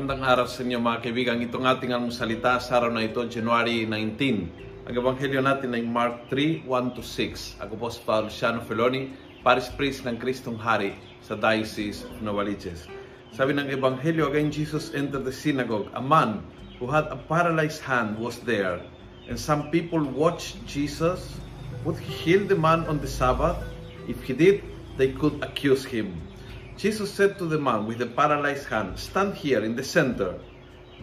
Magandang araw sa inyo mga kaibigan. Itong ating almusalita sa araw na ito, January 19. Ang ebanghelyo natin ay Mark 3, 1 to 6. Ako po si Father Luciano Feloni, Paris Priest ng Kristong Hari sa Diocese of Novaliches. Sabi ng ebanghelyo, again Jesus entered the synagogue. A man who had a paralyzed hand was there. And some people watched Jesus. Would he heal the man on the Sabbath? If he did, they could accuse him. Jesus said to the man with the paralyzed hand, Stand here in the center.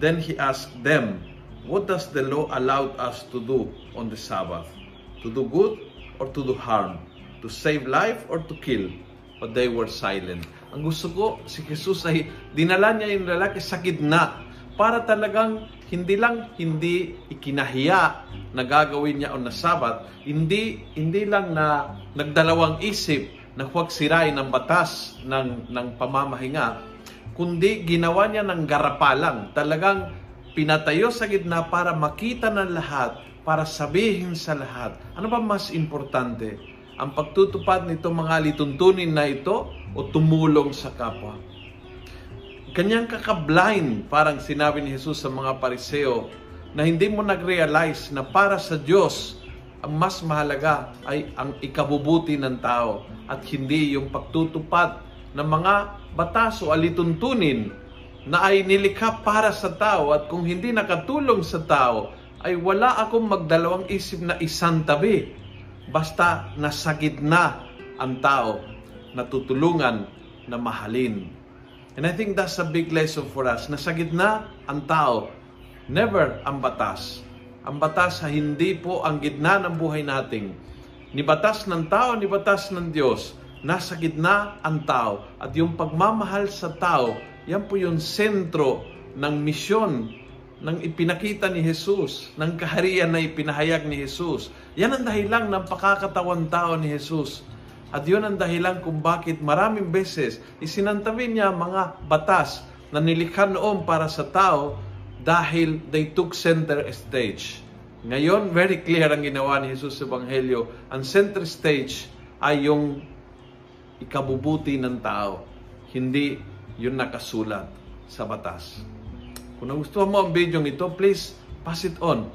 Then he asked them, What does the law allow us to do on the Sabbath? To do good or to do harm? To save life or to kill? But they were silent. Ang gusto ko, si Jesus ay dinala niya yung lalaki sa gitna para talagang hindi lang hindi ikinahiya na gagawin niya on the Sabbath, hindi hindi lang na nagdalawang isip na huwag sirain ang batas ng, ng pamamahinga, kundi ginawa niya ng garapalang. Talagang pinatayo sa gitna para makita ng lahat, para sabihin sa lahat. Ano ba mas importante? Ang pagtutupad nito mga lituntunin na ito o tumulong sa kapwa? Kanyang kaka-blind, parang sinabi ni Jesus sa mga pariseo, na hindi mo nag-realize na para sa Diyos, ang mas mahalaga ay ang ikabubuti ng tao at hindi yung pagtutupad ng mga batas o alituntunin na ay nilikha para sa tao at kung hindi nakatulong sa tao ay wala akong magdalawang isip na isang tabi basta nasa gitna ang tao na tutulungan na mahalin. And I think that's a big lesson for us. Nasa gitna ang tao, never ang batas. Ang batas ay hindi po ang gitna ng buhay nating. Ni batas ng tao, ni batas ng Diyos. Nasa gitna ang tao. At yung pagmamahal sa tao, yan po yung sentro ng misyon ng ipinakita ni Jesus, ng kaharian na ipinahayag ni Jesus. Yan ang dahilan ng pakakatawan tao ni Jesus. At yun ang dahilan kung bakit maraming beses isinantabi niya mga batas na nilikha noon para sa tao dahil they took center stage. Ngayon, very clear ang ginawa ni Jesus sa Ebanghelyo. Ang center stage ay yung ikabubuti ng tao, hindi yung nakasulat sa batas. Kung nagustuhan mo ang video ito, please pass it on.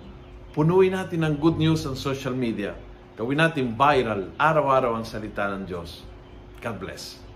Punuin natin ng good news on social media. Gawin natin viral, araw-araw ang salita ng Diyos. God bless.